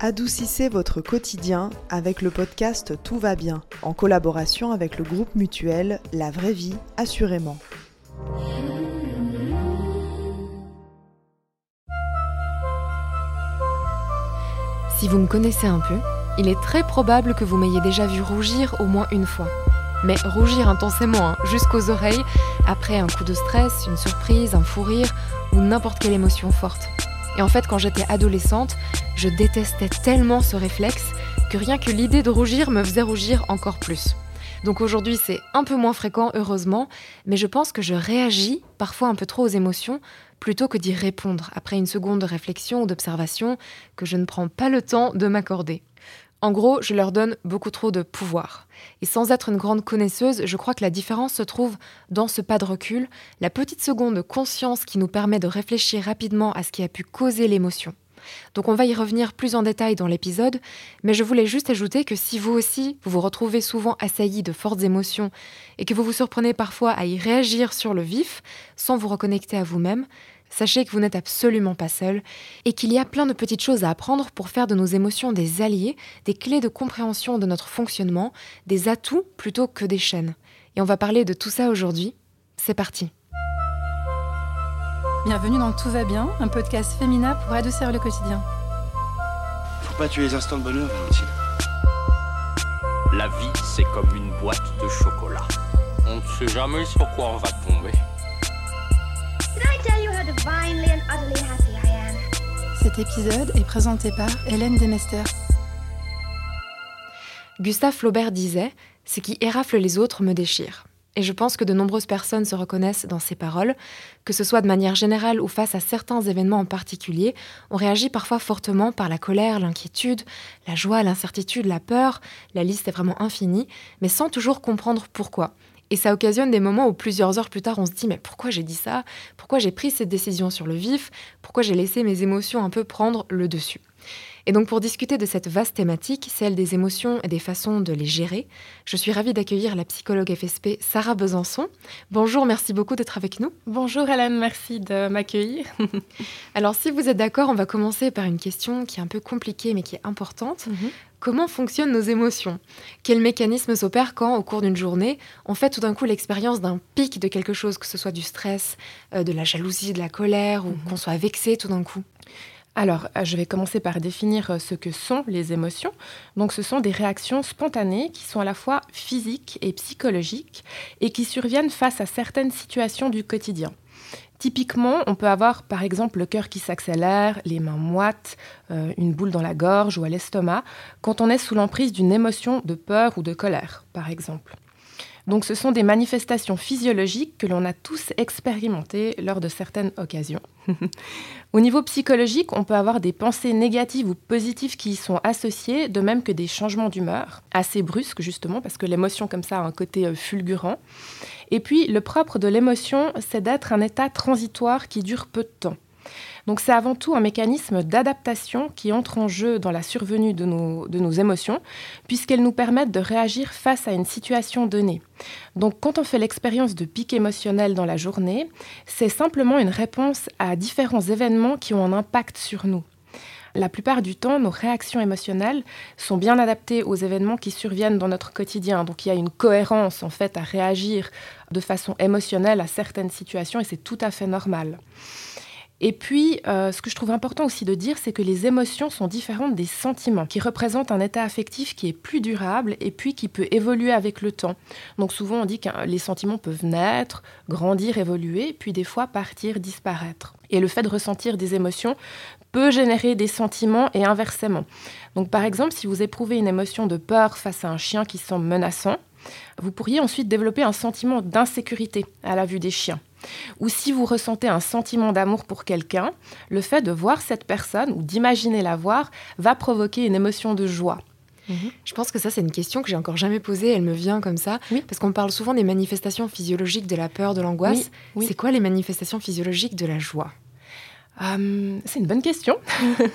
Adoucissez votre quotidien avec le podcast Tout va bien, en collaboration avec le groupe mutuel La vraie vie, assurément. Si vous me connaissez un peu, il est très probable que vous m'ayez déjà vu rougir au moins une fois. Mais rougir intensément, hein, jusqu'aux oreilles, après un coup de stress, une surprise, un fou rire ou n'importe quelle émotion forte. Et en fait, quand j'étais adolescente, je détestais tellement ce réflexe que rien que l'idée de rougir me faisait rougir encore plus. Donc aujourd'hui, c'est un peu moins fréquent, heureusement, mais je pense que je réagis parfois un peu trop aux émotions plutôt que d'y répondre après une seconde de réflexion ou d'observation que je ne prends pas le temps de m'accorder. En gros, je leur donne beaucoup trop de pouvoir. Et sans être une grande connaisseuse, je crois que la différence se trouve dans ce pas de recul, la petite seconde de conscience qui nous permet de réfléchir rapidement à ce qui a pu causer l'émotion. Donc on va y revenir plus en détail dans l'épisode, mais je voulais juste ajouter que si vous aussi, vous vous retrouvez souvent assailli de fortes émotions et que vous vous surprenez parfois à y réagir sur le vif sans vous reconnecter à vous-même, Sachez que vous n'êtes absolument pas seul et qu'il y a plein de petites choses à apprendre pour faire de nos émotions des alliés, des clés de compréhension de notre fonctionnement, des atouts plutôt que des chaînes. Et on va parler de tout ça aujourd'hui. C'est parti. Bienvenue dans Tout va bien, un podcast féminin pour adoucir le quotidien. Faut pas tuer les instants de bonheur, Valentine. La vie, c'est comme une boîte de chocolat. On ne sait jamais sur quoi on va tomber. Cet épisode est présenté par Hélène Demester. Gustave Flaubert disait Ce qui érafle les autres me déchire. Et je pense que de nombreuses personnes se reconnaissent dans ces paroles, que ce soit de manière générale ou face à certains événements en particulier, on réagit parfois fortement par la colère, l'inquiétude, la joie, l'incertitude, la peur, la liste est vraiment infinie, mais sans toujours comprendre pourquoi. Et ça occasionne des moments où plusieurs heures plus tard, on se dit mais pourquoi j'ai dit ça? Pourquoi j'ai pris cette décision sur le vif? Pourquoi j'ai laissé mes émotions un peu prendre le dessus? Et donc pour discuter de cette vaste thématique, celle des émotions et des façons de les gérer, je suis ravie d'accueillir la psychologue FSP Sarah Besançon. Bonjour, merci beaucoup d'être avec nous. Bonjour Hélène, merci de m'accueillir. Alors si vous êtes d'accord, on va commencer par une question qui est un peu compliquée mais qui est importante. Mhm. Comment fonctionnent nos émotions? Quels mécanismes s'opèrent quand, au cours d'une journée, on fait tout d'un coup l'expérience d'un pic de quelque chose, que ce soit du stress, euh, de la jalousie, de la colère, ou mhm. qu'on soit vexé tout d'un coup? Alors, euh, je vais commencer par définir euh, ce que sont les émotions. Donc, ce sont des réactions spontanées qui sont à la fois physiques et psychologiques et qui surviennent face à certaines situations du quotidien. Typiquement, on peut avoir par exemple le cœur qui s'accélère, les mains moites, euh, une boule dans la gorge ou à l'estomac, quand on est sous l'emprise d'une émotion de peur ou de colère, par exemple. Donc ce sont des manifestations physiologiques que l'on a tous expérimentées lors de certaines occasions. Au niveau psychologique, on peut avoir des pensées négatives ou positives qui y sont associées, de même que des changements d'humeur, assez brusques justement, parce que l'émotion comme ça a un côté euh, fulgurant. Et puis le propre de l'émotion, c'est d'être un état transitoire qui dure peu de temps. Donc c'est avant tout un mécanisme d'adaptation qui entre en jeu dans la survenue de nos, de nos émotions, puisqu'elles nous permettent de réagir face à une situation donnée. Donc quand on fait l'expérience de pic émotionnel dans la journée, c'est simplement une réponse à différents événements qui ont un impact sur nous. La plupart du temps, nos réactions émotionnelles sont bien adaptées aux événements qui surviennent dans notre quotidien. Donc il y a une cohérence en fait à réagir de façon émotionnelle à certaines situations et c'est tout à fait normal. Et puis, euh, ce que je trouve important aussi de dire, c'est que les émotions sont différentes des sentiments, qui représentent un état affectif qui est plus durable et puis qui peut évoluer avec le temps. Donc souvent, on dit que les sentiments peuvent naître, grandir, évoluer, puis des fois partir, disparaître. Et le fait de ressentir des émotions peut générer des sentiments et inversement. Donc par exemple, si vous éprouvez une émotion de peur face à un chien qui semble menaçant, vous pourriez ensuite développer un sentiment d'insécurité à la vue des chiens. Ou si vous ressentez un sentiment d'amour pour quelqu'un, le fait de voir cette personne ou d'imaginer la voir va provoquer une émotion de joie. Mhm. Je pense que ça, c'est une question que j'ai encore jamais posée. Elle me vient comme ça. Parce qu'on parle souvent des manifestations physiologiques de la peur, de l'angoisse. C'est quoi les manifestations physiologiques de la joie? Euh, c'est une bonne question.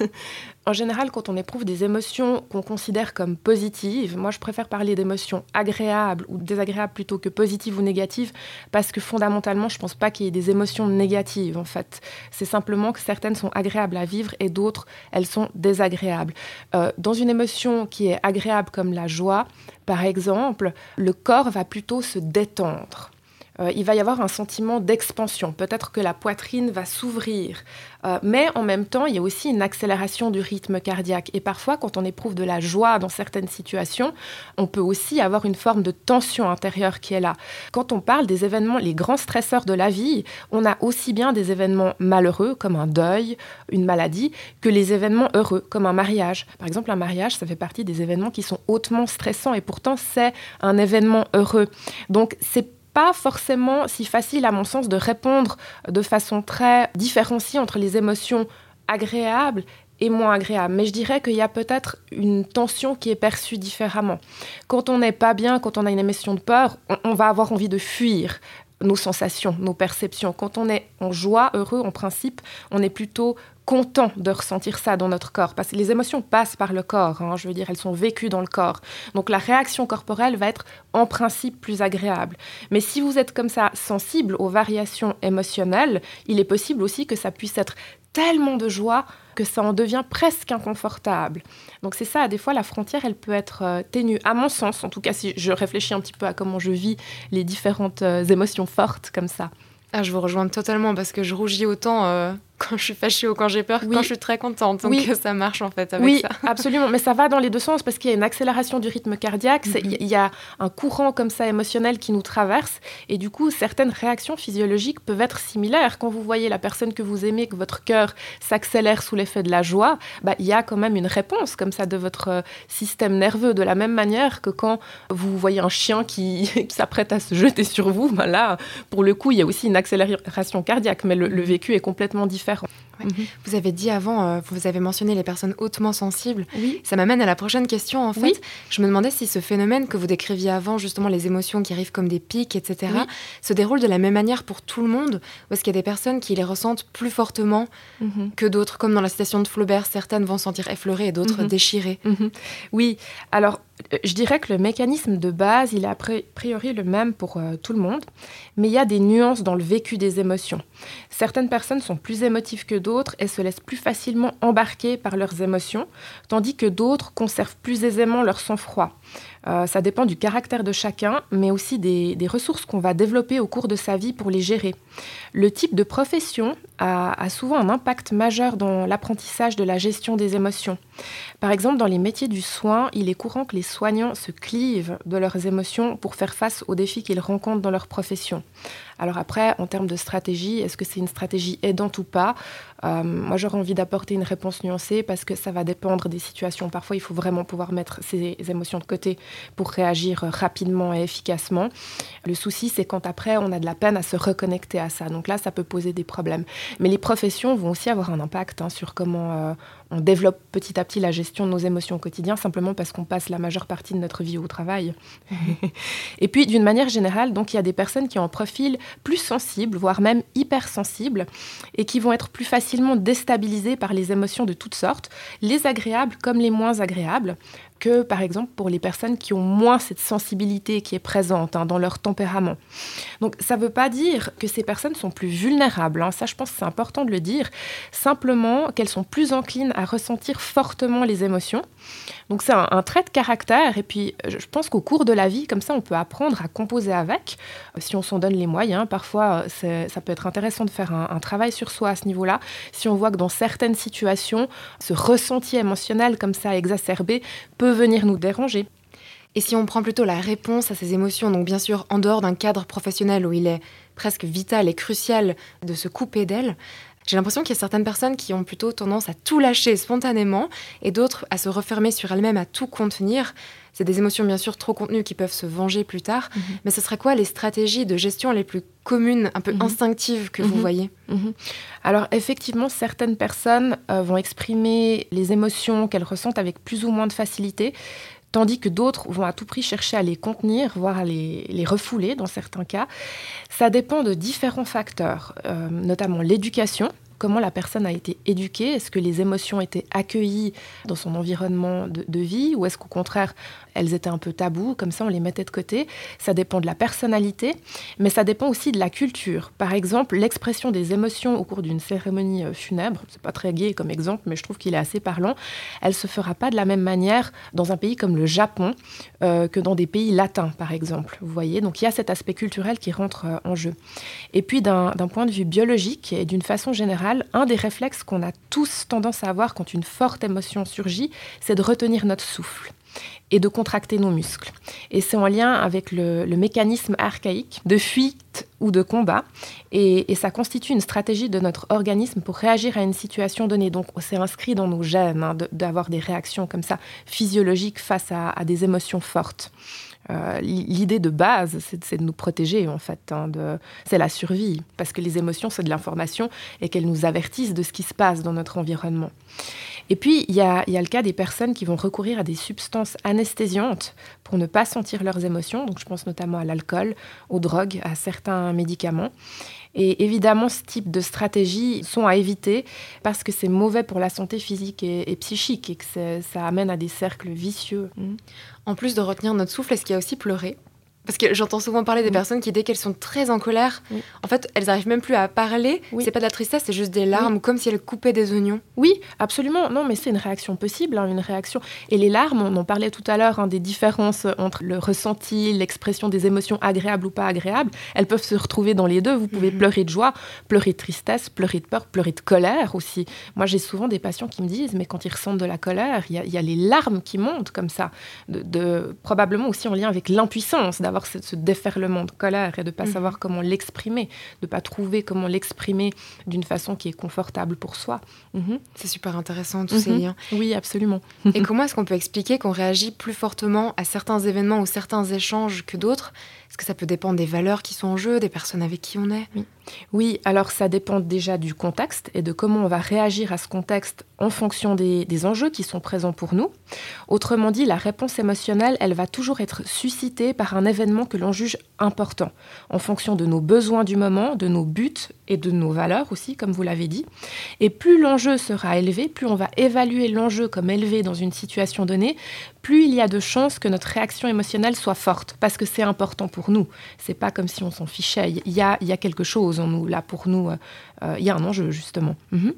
en général, quand on éprouve des émotions qu'on considère comme positives, moi je préfère parler d'émotions agréables ou désagréables plutôt que positives ou négatives, parce que fondamentalement, je ne pense pas qu'il y ait des émotions négatives en fait. C'est simplement que certaines sont agréables à vivre et d'autres, elles sont désagréables. Euh, dans une émotion qui est agréable comme la joie, par exemple, le corps va plutôt se détendre. Euh, il va y avoir un sentiment d'expansion. Peut-être que la poitrine va s'ouvrir. Euh, mais en même temps, il y a aussi une accélération du rythme cardiaque. Et parfois, quand on éprouve de la joie dans certaines situations, on peut aussi avoir une forme de tension intérieure qui est là. Quand on parle des événements, les grands stresseurs de la vie, on a aussi bien des événements malheureux, comme un deuil, une maladie, que les événements heureux, comme un mariage. Par exemple, un mariage, ça fait partie des événements qui sont hautement stressants et pourtant c'est un événement heureux. Donc, c'est pas forcément si facile, à mon sens, de répondre de façon très différenciée entre les émotions agréables et moins agréables. Mais je dirais qu'il y a peut-être une tension qui est perçue différemment. Quand on n'est pas bien, quand on a une émotion de peur, on va avoir envie de fuir nos sensations, nos perceptions. Quand on est en joie, heureux, en principe, on est plutôt content de ressentir ça dans notre corps, parce que les émotions passent par le corps, hein, je veux dire, elles sont vécues dans le corps. Donc la réaction corporelle va être en principe plus agréable. Mais si vous êtes comme ça sensible aux variations émotionnelles, il est possible aussi que ça puisse être tellement de joie que ça en devient presque inconfortable. Donc c'est ça, des fois la frontière, elle peut être euh, ténue. À mon sens, en tout cas, si je réfléchis un petit peu à comment je vis les différentes euh, émotions fortes comme ça. Ah, je vous rejoins totalement parce que je rougis autant euh, quand je suis fâchée ou quand j'ai peur, quand je suis très contente. Donc oui. ça marche en fait avec oui, ça. absolument. Mais ça va dans les deux sens parce qu'il y a une accélération du rythme cardiaque, mhm. il y a un courant comme ça émotionnel qui nous traverse et du coup certaines réactions physiologiques peuvent être similaires. Quand vous voyez la personne que vous aimez, que votre cœur s'accélère sous l'effet de la joie, bah, il y a quand même une réponse comme ça de votre euh, système nerveux de la même manière que quand vous voyez un chien qui, s'apprête à se jeter sur vous, bah là pour le coup il y a aussi une accélération cardiaque mais le vécu est complètement différent espejo. Mhm. Vous avez dit avant, euh, vous avez mentionné les personnes hautement sensibles. Ça m'amène à la prochaine question. En fait, je me demandais si ce phénomène que vous décriviez avant, justement les émotions qui arrivent comme des pics, etc., se déroule de la même manière pour tout le monde, ou est-ce qu'il y a des personnes qui les ressentent plus fortement mhm. que d'autres, comme dans la citation de Flaubert, certaines vont sentir effleurées et d'autres mhm. déchirées? Oui. Alors, euh, je dirais que le mécanisme de base, il est a priori le même pour euh, tout le monde, mais il y a des nuances dans le vécu des émotions. Certaines personnes sont plus émotives que d'autres et se laissent plus facilement embarquer par leurs émotions, tandis que d'autres conservent plus aisément leur sang-froid. Euh, ça dépend du caractère de chacun, mais aussi des, ressources qu'on va développer au cours de sa vie pour les gérer. Le type de profession a, souvent un impact majeur dans l'apprentissage de la gestion des émotions. Par exemple, dans les métiers du soin, il est courant que les soignants se clivent de leurs émotions pour faire face aux défis qu'ils rencontrent dans leur profession. Alors après, en termes de stratégie, est-ce que c'est une stratégie aidante ou pas? Euh, Moi, j'aurais envie d'apporter une réponse nuancée parce que ça va dépendre des situations. Parfois, il faut vraiment pouvoir mettre ses émotions de côté pour réagir rapidement et efficacement. Le souci, c'est quand après, on a de la peine à se reconnecter ça. Donc là, ça peut poser des problèmes. Mais les professions vont aussi avoir un impact hein, sur comment euh, on développe petit à petit la gestion de nos émotions au quotidien, simplement parce qu'on passe la majeure partie de notre vie au travail. et puis, d'une manière générale, donc il y a des personnes qui ont un profil plus sensible, voire même hypersensibles, et qui vont être plus facilement déstabilisées par les émotions de toutes sortes, les agréables comme les moins agréables que, par exemple, pour les personnes qui ont moins cette sensibilité qui est présente hein, dans leur tempérament. Donc, ça ne veut pas dire que ces personnes sont plus vulnérables. Hein. Ça, je pense c'est important de le dire. Simplement qu'elles sont plus enclines à ressentir fortement les émotions. Donc, c'est un, trait de caractère. Et puis, je pense qu'au cours de la vie, comme ça, on peut apprendre à composer avec, euh, si on s'en donne les moyens. Parfois, euh, ça peut être intéressant de faire un, un travail sur soi à ce niveau-là. Si on voit que dans certaines situations, ce ressenti émotionnel comme ça exacerbé peut venir nous déranger. Et si on prend plutôt la réponse à ces émotions, donc bien sûr en dehors d'un cadre professionnel où il est presque vital et crucial de se couper d'elles, j'ai l'impression qu'il y a certaines personnes qui ont plutôt tendance à tout lâcher spontanément et d'autres à se refermer sur elles-mêmes, à tout contenir. C'est des émotions bien sûr trop contenues qui peuvent se venger plus tard, mhm. mais ce serait quoi les stratégies de gestion les plus communes, un peu mhm. instinctives que vous mhm. voyez? Alors effectivement, certaines personnes euh, vont exprimer les émotions qu'elles ressentent avec plus ou moins de facilité, tandis que d'autres vont à tout prix chercher à les contenir, voire à les, refouler dans certains cas. Ça dépend de différents facteurs, euh, notamment l'éducation comment la personne a été éduquée. Est-ce que les émotions étaient accueillies dans son environnement de, vie ou est-ce qu'au contraire, elles étaient un peu taboues, comme ça on les mettait de côté? Ça dépend de la personnalité, mais ça dépend aussi de la culture. Par exemple, l'expression des émotions au cours d'une cérémonie euh, funèbre, c'est pas très gai comme exemple, mais je trouve qu'il est assez parlant, elle se fera pas de la même manière dans un pays comme le Japon euh, que dans des pays latins, par exemple. Vous voyez, donc il y a cet aspect culturel qui rentre euh, en jeu. Et puis d'un point de vue biologique et d'une façon générale, un des réflexes qu'on a tous tendance à avoir quand une forte émotion surgit, c'est de retenir notre souffle et de contracter nos muscles. Et c'est en lien avec le, mécanisme archaïque de fuite ou de combat. Et, ça constitue une stratégie de notre organisme pour réagir à une situation donnée. Donc c'est inscrit dans nos gènes hein, d'avoir des réactions comme ça physiologiques face à, des émotions fortes. Euh, l'idée de base, c'est de nous protéger, en fait. Hein, c'est la survie, parce que les émotions, c'est de l'information et qu'elles nous avertissent de ce qui se passe dans notre environnement. Et puis, il y a, le cas des personnes qui vont recourir à des substances anesthésiantes pour ne pas sentir leurs émotions. Donc, je pense notamment à l'alcool, aux drogues, à certains médicaments. Et évidemment, ce type de stratégies sont à éviter parce que c'est mauvais pour la santé physique et, psychique et que ça amène à des cercles vicieux. En plus de retenir notre souffle, est-ce qu'il y a aussi pleurer? Parce que j'entends souvent parler des personnes qui, dès qu'elles sont très en colère, en fait, elles n'arrivent même plus à parler. C'est pas de la tristesse, c'est juste des larmes, comme si elles coupaient des oignons. Oui, absolument. Non, mais c'est une réaction possible, hein, une réaction. Et les larmes, on en parlait tout à l'heure, hein, des différences entre le ressenti, l'expression des émotions agréables ou pas agréables. Elles peuvent se retrouver dans les deux. Vous pouvez mhm. pleurer de joie, pleurer de tristesse, pleurer de peur, pleurer de colère aussi. Moi, j'ai souvent des patients qui me disent, mais quand ils ressentent de la colère, il y, a les larmes qui montent comme ça, de, probablement aussi en lien avec l'impuissance avoir ce, déferlement de colère et de ne pas mhm. savoir comment l'exprimer, de ne pas trouver comment l'exprimer d'une façon qui est confortable pour soi. Mhm. C'est super intéressant tous ces mhm. liens. Oui, absolument. et comment est-ce qu'on peut expliquer qu'on réagit plus fortement à certains événements ou certains échanges que d'autres est-ce que ça peut dépendre des valeurs qui sont en jeu, des personnes avec qui on est oui. alors ça dépend déjà du contexte et de comment on va réagir à ce contexte en fonction des, des, enjeux qui sont présents pour nous. Autrement dit, la réponse émotionnelle, elle va toujours être suscitée par un événement que l'on juge important, en fonction de nos besoins du moment, de nos buts et de nos valeurs aussi, comme vous l'avez dit. Et plus l'enjeu sera élevé, plus on va évaluer l'enjeu comme élevé dans une situation donnée, plus il y a de chances que notre réaction émotionnelle soit forte, parce que c'est important pour nous. C'est pas comme si on s'en fichait. Il y a, y a quelque chose en nous, là, pour nous. Euh, il y a un enjeu, justement. Mhm.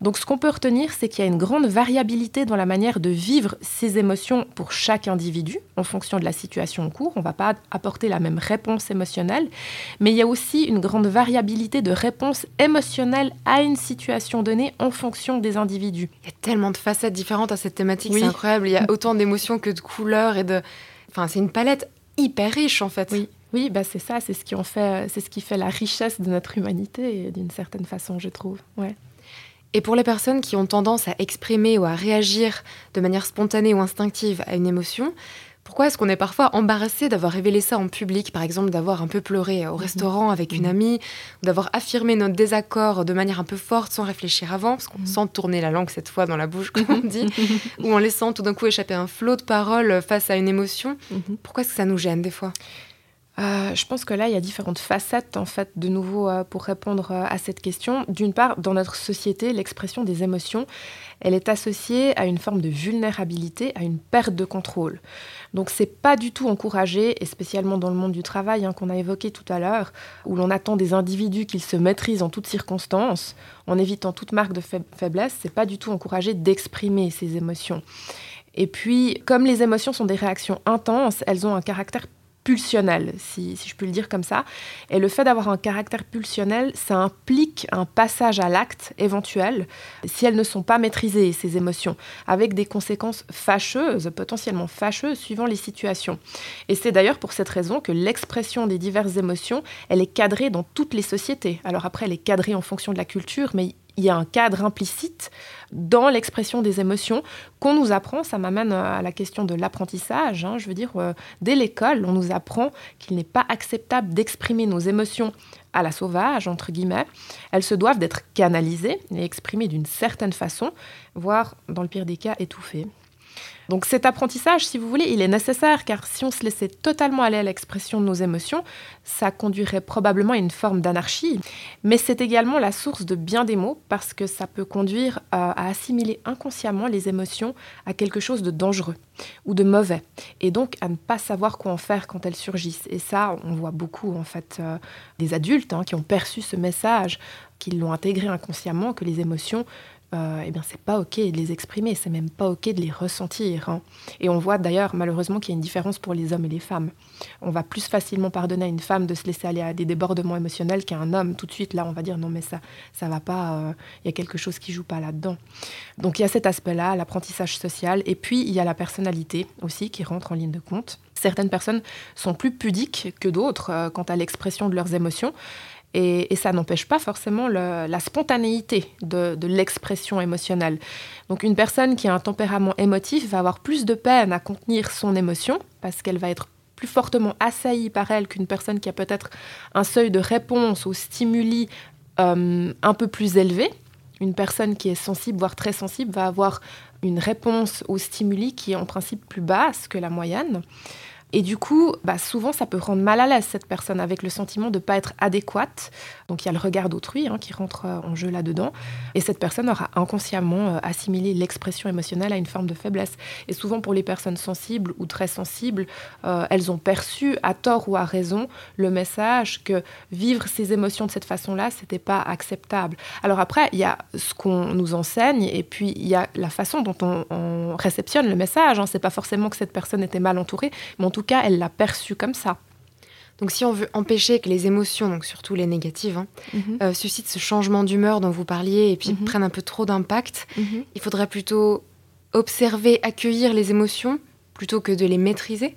Donc, ce qu'on peut retenir, c'est qu'il y a une grande variabilité dans la manière de vivre ces émotions pour chaque individu, en fonction de la situation en cours. On ne va pas apporter la même réponse émotionnelle, mais il y a aussi une grande variabilité de réponse émotionnelle à une situation donnée en fonction des individus. Il y a tellement de facettes différentes à cette thématique, c'est incroyable. Il y a autant d'émotions que de couleurs et de. Enfin, c'est une palette hyper riche en fait. Oui. Oui, bah c'est ça, c'est ce qui en fait, c'est ce qui fait la richesse de notre humanité, d'une certaine façon, je trouve. Ouais. Et pour les personnes qui ont tendance à exprimer ou à réagir de manière spontanée ou instinctive à une émotion, pourquoi est-ce qu'on est parfois embarrassé d'avoir révélé ça en public, par exemple d'avoir un peu pleuré au mhm. restaurant avec une mhm. amie, d'avoir affirmé notre désaccord de manière un peu forte sans réfléchir avant, parce qu'on mhm. sent tourner la langue cette fois dans la bouche, comme on dit, ou en laissant tout d'un coup échapper un flot de paroles face à une émotion Pourquoi est-ce que ça nous gêne des fois? Euh, je pense que là, il y a différentes facettes, en fait, de nouveau, euh, pour répondre euh, à cette question. D'une part, dans notre société, l'expression des émotions, elle est associée à une forme de vulnérabilité, à une perte de contrôle. Donc, c'est pas du tout encouragé, et spécialement dans le monde du travail hein, qu'on a évoqué tout à l'heure, où l'on attend des individus qu'ils se maîtrisent en toutes circonstances, en évitant toute marque de faiblesse. C'est pas du tout encouragé d'exprimer ces émotions. Et puis, comme les émotions sont des réactions intenses, elles ont un caractère pulsionnel, si, je peux le dire comme ça. Et le fait d'avoir un caractère pulsionnel, ça implique un passage à l'acte éventuel si elles ne sont pas maîtrisées, ces émotions, avec des conséquences fâcheuses, potentiellement fâcheuses, suivant les situations. Et c'est d'ailleurs pour cette raison que l'expression des diverses émotions, elle est cadrée dans toutes les sociétés. Alors après, elle est cadrée en fonction de la culture, mais il y a un cadre implicite dans l'expression des émotions qu'on nous apprend. Ça m'amène à la question de l'apprentissage. Hein. je veux dire, euh, dès l'école, on nous apprend qu'il n'est pas acceptable d'exprimer nos émotions à la sauvage, entre guillemets. Elles se doivent d'être canalisées et exprimées d'une certaine façon, voire, dans le pire des cas, étouffées. Donc cet apprentissage, si vous voulez, il est nécessaire car si on se laissait totalement aller à l'expression de nos émotions, ça conduirait probablement à une forme d'anarchie. Mais c'est également la source de bien des maux parce que ça peut conduire à, assimiler inconsciemment les émotions à quelque chose de dangereux ou de mauvais et donc à ne pas savoir quoi en faire quand elles surgissent. Et ça, on voit beaucoup en fait euh, des adultes hein, qui ont perçu ce message, qui l'ont intégré inconsciemment, que les émotions euh, eh bien, c'est pas OK de les exprimer, c'est même pas OK de les ressentir. Hein. Et on voit d'ailleurs, malheureusement, qu'il y a une différence pour les hommes et les femmes. On va plus facilement pardonner à une femme de se laisser aller à des débordements émotionnels qu'à un homme. Tout de suite, là, on va dire non, mais ça, ça va pas, euh, il y a quelque chose qui joue pas là-dedans. Donc, il y a cet aspect-là, l'apprentissage social. Et puis, il y a la personnalité aussi qui rentre en ligne de compte. Certaines personnes sont plus pudiques que d'autres euh, quant à l'expression de leurs émotions. Et, ça n'empêche pas forcément la spontanéité de, l'expression émotionnelle. Donc une personne qui a un tempérament émotif va avoir plus de peine à contenir son émotion parce qu'elle va être plus fortement assaillie par elle qu'une personne qui a peut-être un seuil de réponse aux stimuli euh, un peu plus élevé. Une personne qui est sensible, voire très sensible, va avoir une réponse aux stimuli qui est en principe plus basse que la moyenne. Et du coup, bah, souvent, ça peut rendre mal à l'aise cette personne avec le sentiment de ne pas être adéquate. Donc il y a le regard d'autrui hein, qui rentre euh, en jeu là-dedans. Et cette personne aura inconsciemment euh, assimilé l'expression émotionnelle à une forme de faiblesse. Et souvent pour les personnes sensibles ou très sensibles, euh, elles ont perçu, à tort ou à raison, le message que vivre ces émotions de cette façon-là, c'était pas acceptable. Alors après, il y a ce qu'on nous enseigne et puis il y a la façon dont on, réceptionne le message. Hein. C'est pas forcément que cette personne était mal entourée, mais en tout cas, elle l'a perçu comme ça. Donc si on veut empêcher que les émotions, donc surtout les négatives, hein, mhm. euh, suscitent ce changement d'humeur dont vous parliez et puis mhm. prennent un peu trop d'impact, mhm. il faudrait plutôt observer, accueillir les émotions plutôt que de les maîtriser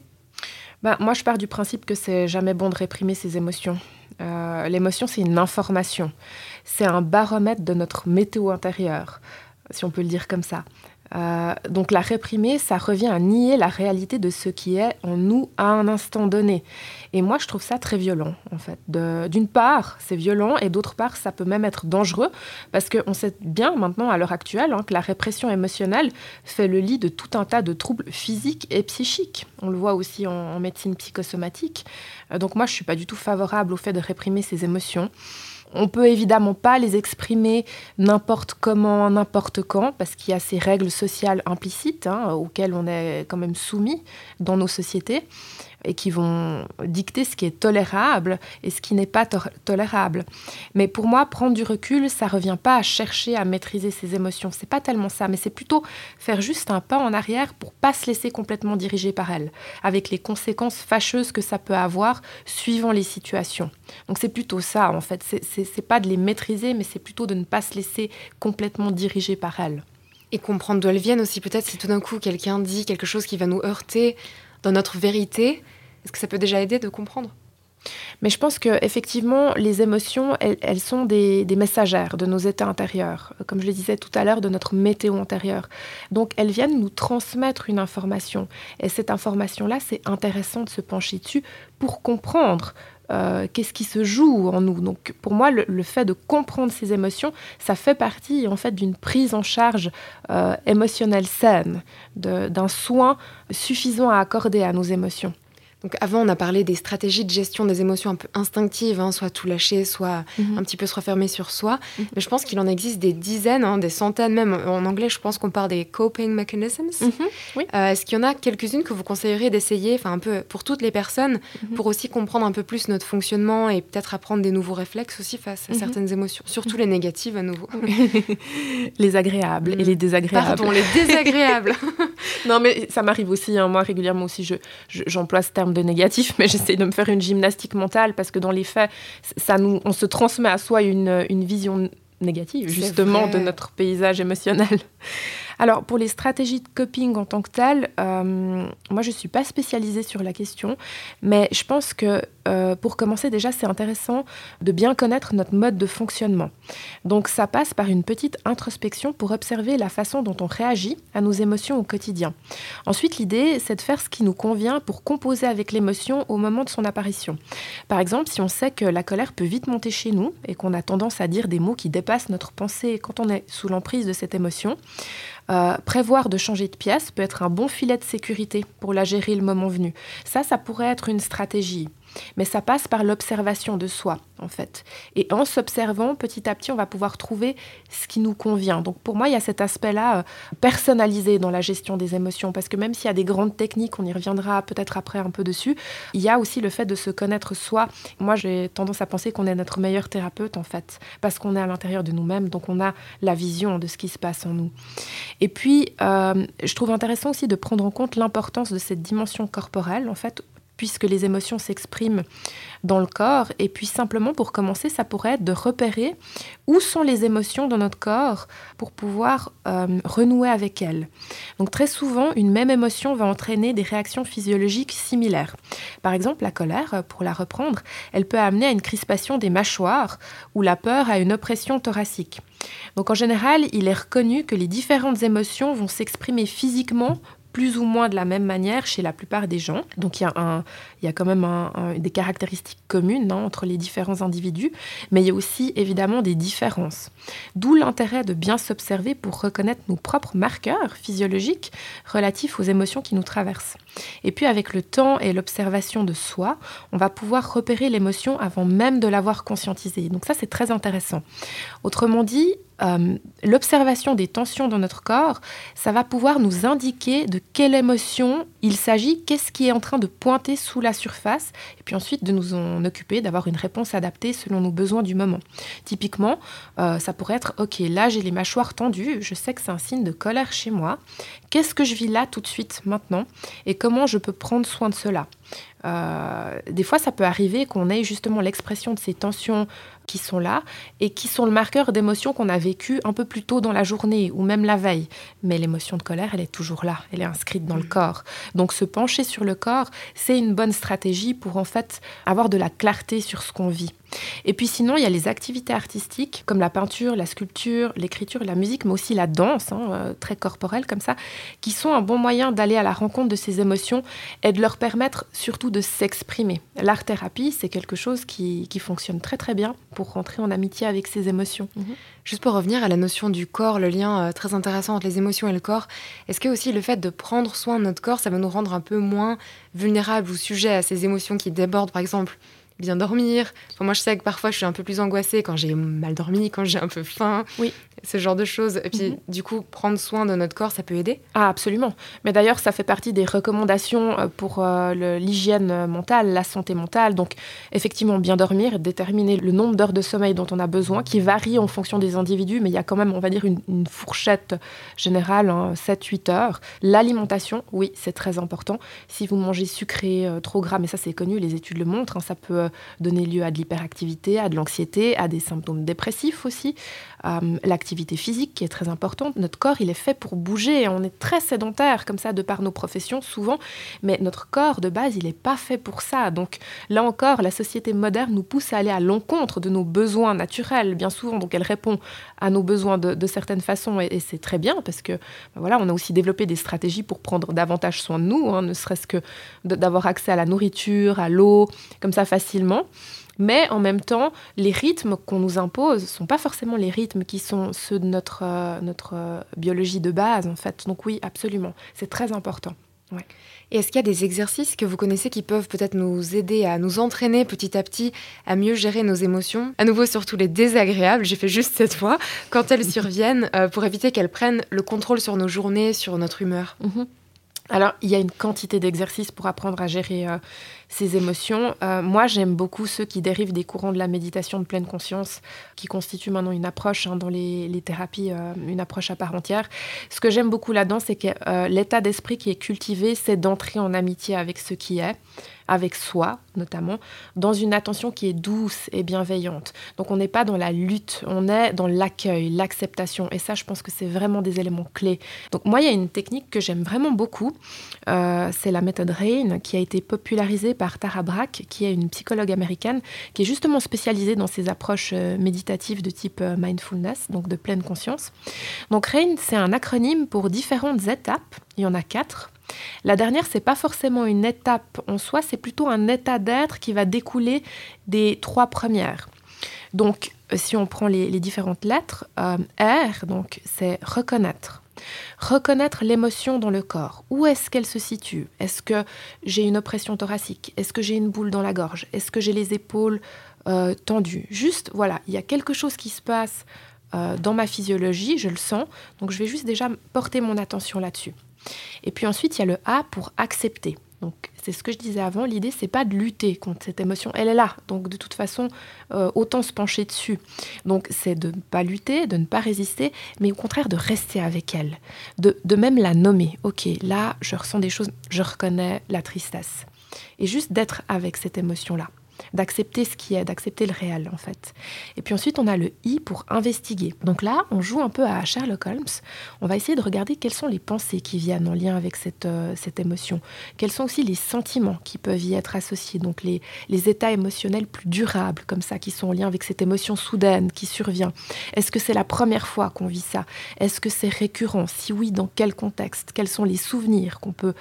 bah, Moi, je pars du principe que c'est jamais bon de réprimer ses émotions. Euh, l'émotion, c'est une information. C'est un baromètre de notre météo intérieure, si on peut le dire comme ça. Euh, donc la réprimer, ça revient à nier la réalité de ce qui est en nous à un instant donné. Et moi, je trouve ça très violent, en fait. D'une part, c'est violent, et d'autre part, ça peut même être dangereux, parce qu'on sait bien maintenant, à l'heure actuelle, hein, que la répression émotionnelle fait le lit de tout un tas de troubles physiques et psychiques. On le voit aussi en, médecine psychosomatique. Euh, donc moi, je ne suis pas du tout favorable au fait de réprimer ses émotions. On peut évidemment pas les exprimer n'importe comment, n'importe quand, parce qu'il y a ces règles sociales implicites hein, auxquelles on est quand même soumis dans nos sociétés et qui vont dicter ce qui est tolérable et ce qui n'est pas tolérable. Mais pour moi, prendre du recul, ça revient pas à chercher à maîtriser ses émotions. C'est pas tellement ça, mais c'est plutôt faire juste un pas en arrière pour pas se laisser complètement diriger par elles, avec les conséquences fâcheuses que ça peut avoir suivant les situations. Donc c'est plutôt ça, en fait. C'est pas de les maîtriser, mais c'est plutôt de ne pas se laisser complètement diriger par elles. Et comprendre d'où elles viennent aussi, peut-être si tout d'un coup quelqu'un dit quelque chose qui va nous heurter, dans notre vérité, est-ce que ça peut déjà aider de comprendre? Mais je pense que effectivement, les émotions, elles, sont des, messagères de nos états intérieurs, comme je le disais tout à l'heure, de notre météo intérieure. Donc, elles viennent nous transmettre une information. Et cette information-là, c'est intéressant de se pencher dessus pour comprendre euh, qu'est-ce qui se joue en nous. Donc pour moi, le, fait de comprendre ces émotions, ça fait partie en fait d'une prise en charge euh, émotionnelle saine, d'un soin suffisant à accorder à nos émotions. Donc avant, on a parlé des stratégies de gestion des émotions un peu instinctives, hein, soit tout lâcher, soit mhm. un petit peu se refermer sur soi. Mhm. Mais je pense qu'il en existe des dizaines, hein, des centaines même. En anglais, je pense qu'on parle des coping mechanisms. Mhm. Euh, est-ce qu'il y en a quelques-unes que vous conseilleriez d'essayer, enfin un peu pour toutes les personnes, pour aussi comprendre un peu plus notre fonctionnement et peut-être apprendre des nouveaux réflexes aussi face à certaines émotions, surtout les négatives à nouveau? les agréables et les désagréables. Pardon, les désagréables. non, mais ça m'arrive aussi. Hein, moi, régulièrement aussi, j'emploie je, ce terme de négatif, mais j'essaie de me faire une gymnastique mentale parce que dans les faits, ça nous, on se transmet à soi une, une vision négative, justement, de notre paysage émotionnel. Alors, pour les stratégies de coping en tant que telles, euh, moi, je ne suis pas spécialisée sur la question, mais je pense que euh, pour commencer, déjà, c'est intéressant de bien connaître notre mode de fonctionnement. Donc, ça passe par une petite introspection pour observer la façon dont on réagit à nos émotions au quotidien. Ensuite, l'idée, c'est de faire ce qui nous convient pour composer avec l'émotion au moment de son apparition. Par exemple, si on sait que la colère peut vite monter chez nous et qu'on a tendance à dire des mots qui dépassent notre pensée quand on est sous l'emprise de cette émotion, euh, prévoir de changer de pièce peut être un bon filet de sécurité pour la gérer le moment venu. Ça, ça pourrait être une stratégie. Mais ça passe par l'observation de soi, en fait. Et en s'observant, petit à petit, on va pouvoir trouver ce qui nous convient. Donc pour moi, il y a cet aspect-là euh, personnalisé dans la gestion des émotions, parce que même s'il y a des grandes techniques, on y reviendra peut-être après un peu dessus, il y a aussi le fait de se connaître soi. Moi, j'ai tendance à penser qu'on est notre meilleur thérapeute, en fait, parce qu'on est à l'intérieur de nous-mêmes, donc on a la vision de ce qui se passe en nous. Et puis, euh, je trouve intéressant aussi de prendre en compte l'importance de cette dimension corporelle, en fait, puisque les émotions s'expriment dans le corps. Et puis simplement, pour commencer, ça pourrait être de repérer où sont les émotions dans notre corps pour pouvoir euh, renouer avec elles. Donc très souvent, une même émotion va entraîner des réactions physiologiques similaires. Par exemple, la colère, pour la reprendre, elle peut amener à une crispation des mâchoires ou la peur à une oppression thoracique. Donc en général, il est reconnu que les différentes émotions vont s'exprimer physiquement plus ou moins de la même manière chez la plupart des gens. Donc il y a, un, il y a quand même des caractéristiques communes hein, entre les différents individus, mais il y a aussi évidemment des différences. D'où l'intérêt de bien s'observer pour reconnaître nos propres marqueurs physiologiques relatifs aux émotions qui nous traversent. Et puis avec le temps et l'observation de soi, on va pouvoir repérer l'émotion avant même de l'avoir conscientisée. Donc ça c'est très intéressant. Autrement dit, euh, l'observation des tensions dans notre corps, ça va pouvoir nous indiquer de quelle émotion il s'agit, qu'est-ce qui est en train de pointer sous la surface, et puis ensuite de nous en occuper, d'avoir une réponse adaptée selon nos besoins du moment. Typiquement, euh, ça pourrait être, ok, là j'ai les mâchoires tendues, je sais que c'est un signe de colère chez moi, qu'est-ce que je vis là tout de suite maintenant, et comment je peux prendre soin de cela? Euh, des fois, ça peut arriver qu'on ait justement l'expression de ces tensions qui sont là et qui sont le marqueur d'émotions qu'on a vécues un peu plus tôt dans la journée ou même la veille. Mais l'émotion de colère, elle est toujours là, elle est inscrite dans le mm. corps. Donc se pencher sur le corps, c'est une bonne stratégie pour en fait avoir de la clarté sur ce qu'on vit. Et puis sinon, il y a les activités artistiques comme la peinture, la sculpture, l'écriture, la musique, mais aussi la danse, hein, euh, très corporelle comme ça, qui sont un bon moyen d'aller à la rencontre de ces émotions et de leur permettre surtout de s'exprimer. L'art-thérapie, c'est quelque chose qui, fonctionne très très bien pour rentrer en amitié avec ces émotions. Mhm. Juste pour revenir à la notion du corps, le lien euh, très intéressant entre les émotions et le corps, est-ce que aussi le fait de prendre soin de notre corps, ça va nous rendre un peu moins vulnérables ou sujets à ces émotions qui débordent, par exemple? Bien dormir. moi, je sais que parfois, je suis un peu plus angoissée quand j'ai mal dormi, quand j'ai un peu faim. Oui ce genre de choses. Et puis, mhm. du coup, prendre soin de notre corps, ça peut aider Ah, absolument. Mais d'ailleurs, ça fait partie des recommandations euh, pour euh, l'hygiène mentale, la santé mentale. Donc, effectivement, bien dormir, déterminer le nombre d'heures de sommeil dont on a besoin, qui varie en fonction des individus, mais il y a quand même, on va dire, une, fourchette générale, 7-8 hein, heures. L'alimentation, oui, c'est très important. Si vous mangez sucré, euh, trop gras, mais ça c'est connu, les études le montrent, hein, ça peut donner lieu à de l'hyperactivité, à de l'anxiété, à des symptômes dépressifs aussi. L'activité physique qui est très importante. Notre corps, il est fait pour bouger. On est très sédentaire comme ça de par nos professions souvent, mais notre corps de base, il n'est pas fait pour ça. Donc là encore, la société moderne nous pousse à aller à l'encontre de nos besoins naturels bien souvent. Donc elle répond à nos besoins de, certaines façons et, c'est très bien parce que ben voilà, on a aussi développé des stratégies pour prendre davantage soin de nous, hein, ne serait-ce que d'avoir accès à la nourriture, à l'eau, comme ça facilement. Mais en même temps, les rythmes qu'on nous impose ne sont pas forcément les rythmes qui sont ceux de notre, euh, notre euh, biologie de base, en fait. Donc oui, absolument, c'est très important. Et est-ce qu'il y a des exercices que vous connaissez qui peuvent peut-être nous aider à nous entraîner petit à petit à mieux gérer nos émotions? À nouveau, surtout les désagréables, j'ai fait juste cette fois, quand elles surviennent, euh, pour éviter qu'elles prennent le contrôle sur nos journées, sur notre humeur. Mhm. Alors, il y a une quantité d'exercices pour apprendre à gérer euh, ces émotions. Euh, moi, j'aime beaucoup ceux qui dérivent des courants de la méditation de pleine conscience, qui constituent maintenant une approche hein, dans les, thérapies, euh, une approche à part entière. Ce que j'aime beaucoup là-dedans, c'est que l'état d'esprit qui est cultivé, c'est d'entrer en amitié avec ce qui est avec soi notamment, dans une attention qui est douce et bienveillante. Donc on n'est pas dans la lutte, on est dans l'accueil, l'acceptation. Et ça, je pense que c'est vraiment des éléments clés. Donc moi, il y a une technique que j'aime vraiment beaucoup. Euh, c'est la méthode RAIN qui a été popularisée par Tara Brach, qui est une psychologue américaine, qui est justement spécialisée dans ces approches euh, méditatives de type euh, mindfulness, donc de pleine conscience. Donc RAIN, c'est un acronyme pour différentes étapes. Il y en a quatre. La dernière, c'est pas forcément une étape en soi, c'est plutôt un état d'être qui va découler des trois premières. Donc, si on prend les, différentes lettres, euh, R, donc c'est reconnaître. Reconnaître l'émotion dans le corps. Où est-ce qu'elle se situe? Est-ce que j'ai une oppression thoracique? Est-ce que j'ai une boule dans la gorge? Est-ce que j'ai les épaules euh, tendues? Juste, voilà, il y a quelque chose qui se passe euh, dans ma physiologie, je le sens, donc je vais juste déjà porter mon attention là-dessus. Et puis ensuite, il y a le A pour accepter. Donc c'est ce que je disais avant, l'idée c'est pas de lutter contre cette émotion, elle est là. Donc de toute façon, euh, autant se pencher dessus. Donc c'est de ne pas lutter, de ne pas résister, mais au contraire de rester avec elle, de, de même la nommer. Ok, là je ressens des choses, je reconnais la tristesse. Et juste d'être avec cette émotion-là d'accepter ce qui est, d'accepter le réel en fait. Et puis ensuite, on a le I pour investiguer. Donc là, on joue un peu à Sherlock Holmes. On va essayer de regarder quelles sont les pensées qui viennent en lien avec cette, euh, cette émotion. Quels sont aussi les sentiments qui peuvent y être associés. Donc les, les états émotionnels plus durables, comme ça, qui sont en lien avec cette émotion soudaine qui survient. Est-ce que c'est la première fois qu'on vit ça? Est-ce que c'est récurrent? Si oui, dans quel contexte? Quels sont les souvenirs qu'on peut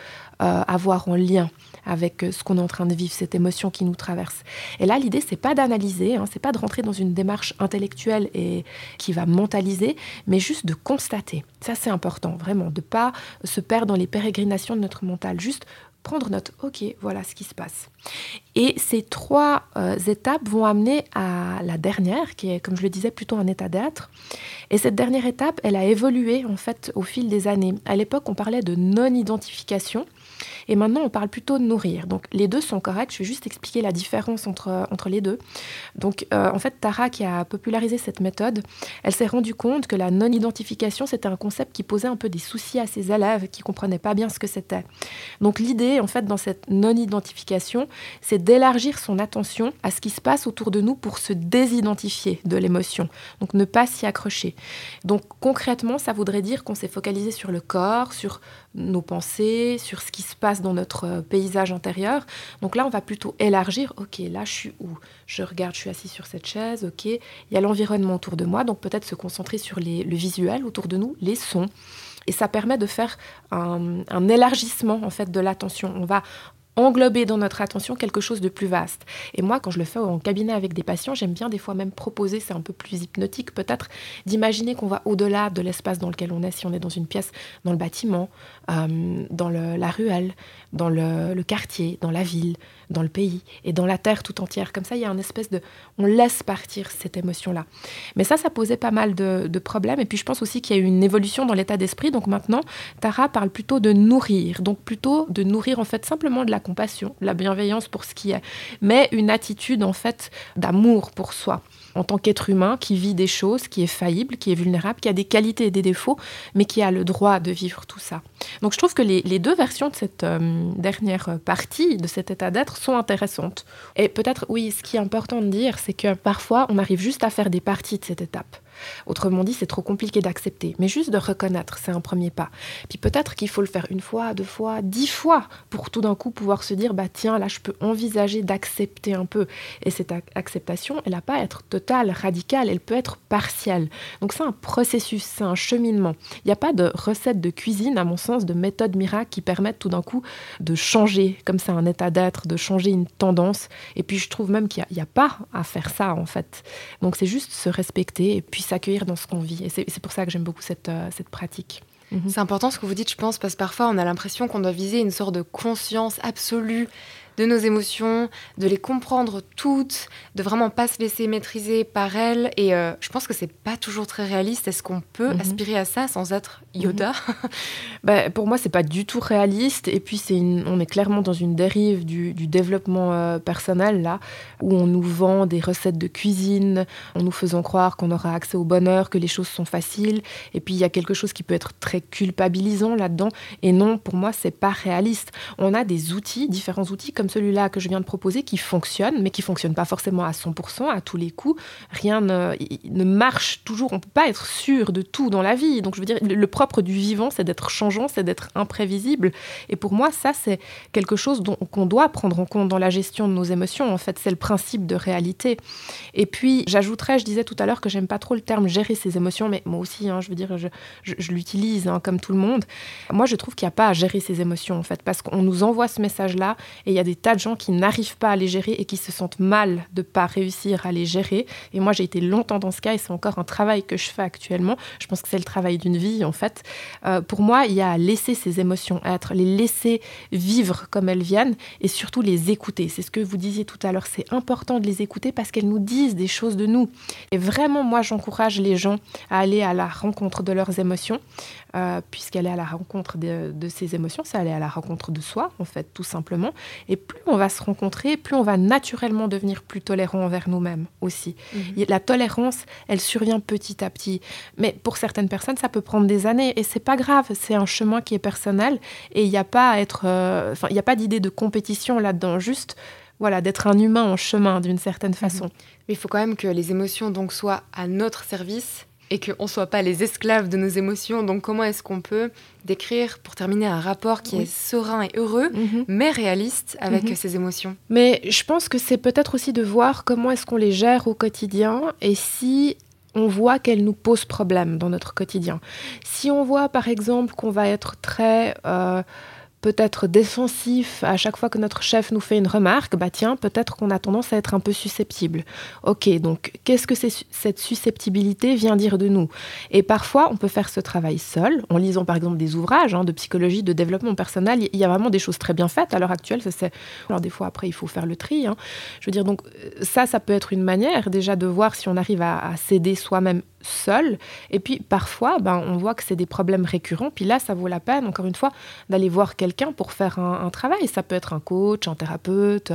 euh, avoir en lien avec euh, ce qu'on est en train de vivre, cette émotion qui nous traverse? Et là, l'idée, c'est pas d'analyser, hein, c'est pas de rentrer dans une démarche intellectuelle et qui va mentaliser, mais juste de constater. Ça, c'est important, vraiment, de pas se perdre dans les pérégrinations de notre mental, juste prendre note, ok, voilà ce qui se passe. Et ces trois euh, étapes vont amener à la dernière, qui est, comme je le disais, plutôt un état d'être. Et cette dernière étape, elle a évolué en fait au fil des années. À l'époque, on parlait de non-identification. Et maintenant, on parle plutôt de nourrir. Donc, les deux sont corrects. Je vais juste expliquer la différence entre, entre les deux. Donc, euh, en fait, Tara, qui a popularisé cette méthode, elle s'est rendue compte que la non-identification, c'était un concept qui posait un peu des soucis à ses élèves qui comprenaient pas bien ce que c'était. Donc, l'idée, en fait, dans cette non-identification, c'est d'élargir son attention à ce qui se passe autour de nous pour se désidentifier de l'émotion. Donc, ne pas s'y accrocher. Donc, concrètement, ça voudrait dire qu'on s'est focalisé sur le corps, sur nos pensées, sur ce qui se passe dans notre euh, paysage intérieur. Donc là, on va plutôt élargir, ok, là, je suis où? Je regarde, je suis assis sur cette chaise, ok, il y a l'environnement autour de moi, donc peut-être se concentrer sur le visuel autour de nous, les sons. Et ça permet de faire un, un élargissement en fait de l'attention. On va englober dans notre attention quelque chose de plus vaste. Et moi, quand je le fais en cabinet avec des patients, j'aime bien des fois même proposer, c'est un peu plus hypnotique peut-être, d'imaginer qu'on va au-delà de l'espace dans lequel on est, si on est dans une pièce, dans le bâtiment, euh, dans la ruelle, dans le, quartier, dans la ville, dans le pays et dans la terre tout entière. Comme ça, il y a une espèce de... On laisse partir cette émotion-là. Mais ça, ça posait pas mal de, de problèmes. Et puis, je pense aussi qu'il y a eu une évolution dans l'état d'esprit. Donc maintenant, Tara parle plutôt de nourrir. Donc plutôt de nourrir en fait simplement de la compassion, de la bienveillance pour ce qui est, mais une attitude en fait d'amour pour soi en tant qu'être humain qui vit des choses, qui est faillible, qui est vulnérable, qui a des qualités et des défauts, mais qui a le droit de vivre tout ça. Donc je trouve que les, deux versions de cette euh, dernière partie, de cet état d'être, sont intéressantes. Et peut-être, oui, ce qui est important de dire, c'est que parfois, on arrive juste à faire des parties de cette étape. Autrement dit, c'est trop compliqué d'accepter. Mais juste de reconnaître, c'est un premier pas. Puis peut-être qu'il faut le faire une fois, deux fois, dix fois pour tout d'un coup pouvoir se dire, bah tiens, là, je peux envisager d'accepter un peu. Et cette acceptation, elle n'a pas à être totale, radicale, elle peut être partielle. Donc c'est un processus, c'est un cheminement. Il n'y a pas de recette de cuisine, à mon sens, de méthode miracle qui permettent tout d'un coup de changer, comme c'est un état d'être, de changer une tendance. Et puis je trouve même qu'il n'y a, a, pas à faire ça, en fait. Donc c'est juste se respecter et puis s'accueillir dans ce qu'on vit. Et c'est pour ça que j'aime beaucoup cette, euh, cette pratique. Mhm. C'est important ce que vous dites, je pense, parce que parfois on a l'impression qu'on doit viser une sorte de conscience absolue de nos émotions, de les comprendre toutes, de vraiment pas se laisser maîtriser par elles. Et euh, je pense que c'est pas toujours très réaliste. Est-ce qu'on peut mhm. aspirer à ça sans être Yoda mhm. bah, Pour moi, c'est pas du tout réaliste. Et puis, c'est on est clairement dans une dérive du, développement euh, personnel, là, où on nous vend des recettes de cuisine, en nous faisant croire qu'on aura accès au bonheur, que les choses sont faciles. Et puis, il y a quelque chose qui peut être très culpabilisant là-dedans. Et non, pour moi, c'est pas réaliste. On a des outils, différents outils comme celui-là que je viens de proposer qui fonctionne, mais qui fonctionne pas forcément à 100%, à tous les coups. Rien ne, ne marche toujours. On peut pas être sûr de tout dans la vie. Donc je veux dire, le propre du vivant, c'est d'être changeant, c'est d'être imprévisible. Et pour moi, ça, c'est quelque chose qu'on doit prendre en compte dans la gestion de nos émotions. En fait, c'est le principe de réalité. Et puis, j'ajouterais, je disais tout à l'heure que j'aime pas trop le terme gérer ses émotions, mais moi aussi, hein, je veux dire, je, je, l'utilise hein, comme tout le monde. Moi, je trouve qu'il n'y a pas à gérer ses émotions, en fait, parce qu'on nous envoie ce message-là et il y a des des tas de gens qui n'arrivent pas à les gérer et qui se sentent mal de pas réussir à les gérer. Et moi, j'ai été longtemps dans ce cas et c'est encore un travail que je fais actuellement. Je pense que c'est le travail d'une vie, en fait. Euh, pour moi, il y a à laisser ces émotions être, les laisser vivre comme elles viennent et surtout les écouter. C'est ce que vous disiez tout à l'heure. C'est important de les écouter parce qu'elles nous disent des choses de nous. Et vraiment, moi, j'encourage les gens à aller à la rencontre de leurs émotions, euh, puisqu'elle est à la rencontre de, de ses émotions, c'est aller à la rencontre de soi, en fait, tout simplement. Et plus on va se rencontrer, plus on va naturellement devenir plus tolérant envers nous-mêmes aussi. Mhm. La tolérance, elle survient petit à petit. Mais pour certaines personnes, ça peut prendre des années et c'est pas grave. C'est un chemin qui est personnel et il n'y a pas à être, euh, enfin, il n'y a pas d'idée de compétition là-dedans. Juste, voilà, d'être un humain en chemin d'une certaine façon. Mais il faut quand même que les émotions donc soient à notre service et qu'on ne soit pas les esclaves de nos émotions. Donc comment est-ce qu'on peut décrire, pour terminer, un rapport qui Oui. est serein et heureux, Mhm. mais réaliste avec Mhm. ces émotions? Mais je pense que c'est peut-être aussi de voir comment est-ce qu'on les gère au quotidien et si on voit qu'elles nous posent problème dans notre quotidien. Si on voit par exemple qu'on va être très euh, peut-être défensif à chaque fois que notre chef nous fait une remarque, bah tiens, peut-être qu'on a tendance à être un peu susceptible. Ok, donc qu'est-ce que cette susceptibilité vient dire de nous? Et parfois, on peut faire ce travail seul, en lisant par exemple des ouvrages hein, de psychologie, de développement personnel. Il y a vraiment des choses très bien faites à l'heure actuelle. C'est... Alors des fois, après, il faut faire le tri. hein. Je veux dire, donc ça, ça peut être une manière déjà de voir si on arrive à, à s'aider soi-même seul. Et puis parfois, ben, on voit que c'est des problèmes récurrents. Puis là, ça vaut la peine, encore une fois, d'aller voir quelqu'un pour faire un, un travail. Ça peut être un coach, un thérapeute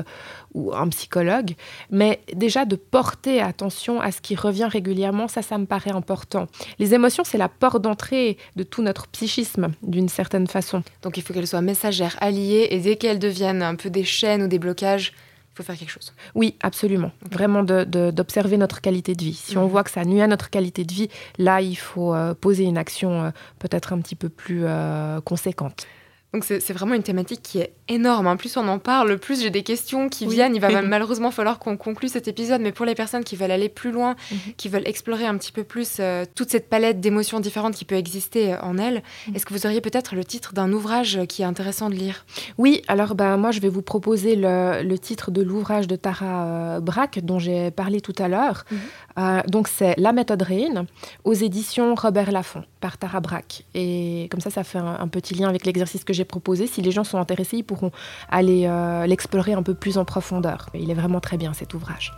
ou un psychologue. Mais déjà, de porter attention à ce qui revient régulièrement, ça, ça me paraît important. Les émotions, c'est la porte d'entrée de tout notre psychisme, d'une certaine façon. Donc il faut qu'elles soient messagères, alliées, et dès qu'elles deviennent un peu des chaînes ou des blocages, faut faire quelque chose. Oui, absolument. Vraiment d'observer notre qualité de vie. Si on Mhm. voit que ça nuit à notre qualité de vie, là, il faut euh, poser une action euh, peut-être un petit peu plus euh, conséquente. Donc c'est vraiment une thématique qui est énorme. hein. Plus on en parle, plus j'ai des questions qui Oui. viennent. Il va mal- malheureusement falloir qu'on conclue cet épisode, mais pour les personnes qui veulent aller plus loin, Mhm. qui veulent explorer un petit peu plus euh, toute cette palette d'émotions différentes qui peut exister euh, en elles, Mhm. est-ce que vous auriez peut-être le titre d'un ouvrage qui est intéressant de lire? Oui, alors ben, moi, je vais vous proposer le, le titre de l'ouvrage de Tara euh, Brack, dont j'ai parlé tout à l'heure. Mhm. Euh, donc, c'est La méthode Rain, aux éditions Robert Laffont, par Tara Brack. Et comme ça, ça fait un, un petit lien avec l'exercice que j'ai proposé. Si les gens sont intéressés, ils pourront aller euh, l'explorer un peu plus en profondeur. Il est vraiment très bien, cet ouvrage.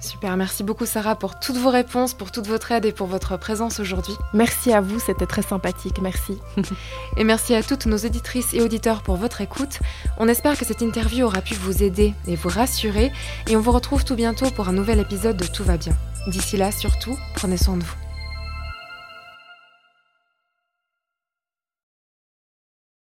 Super, merci beaucoup Sarah pour toutes vos réponses, pour toute votre aide et pour votre présence aujourd'hui. Merci à vous, c'était très sympathique. Merci. Et merci à toutes nos auditrices et auditeurs pour votre écoute. On espère que cette interview aura pu vous aider et vous rassurer. Et on vous retrouve tout bientôt pour un nouvel épisode de Tout va bien. D'ici là, surtout, prenez soin de vous.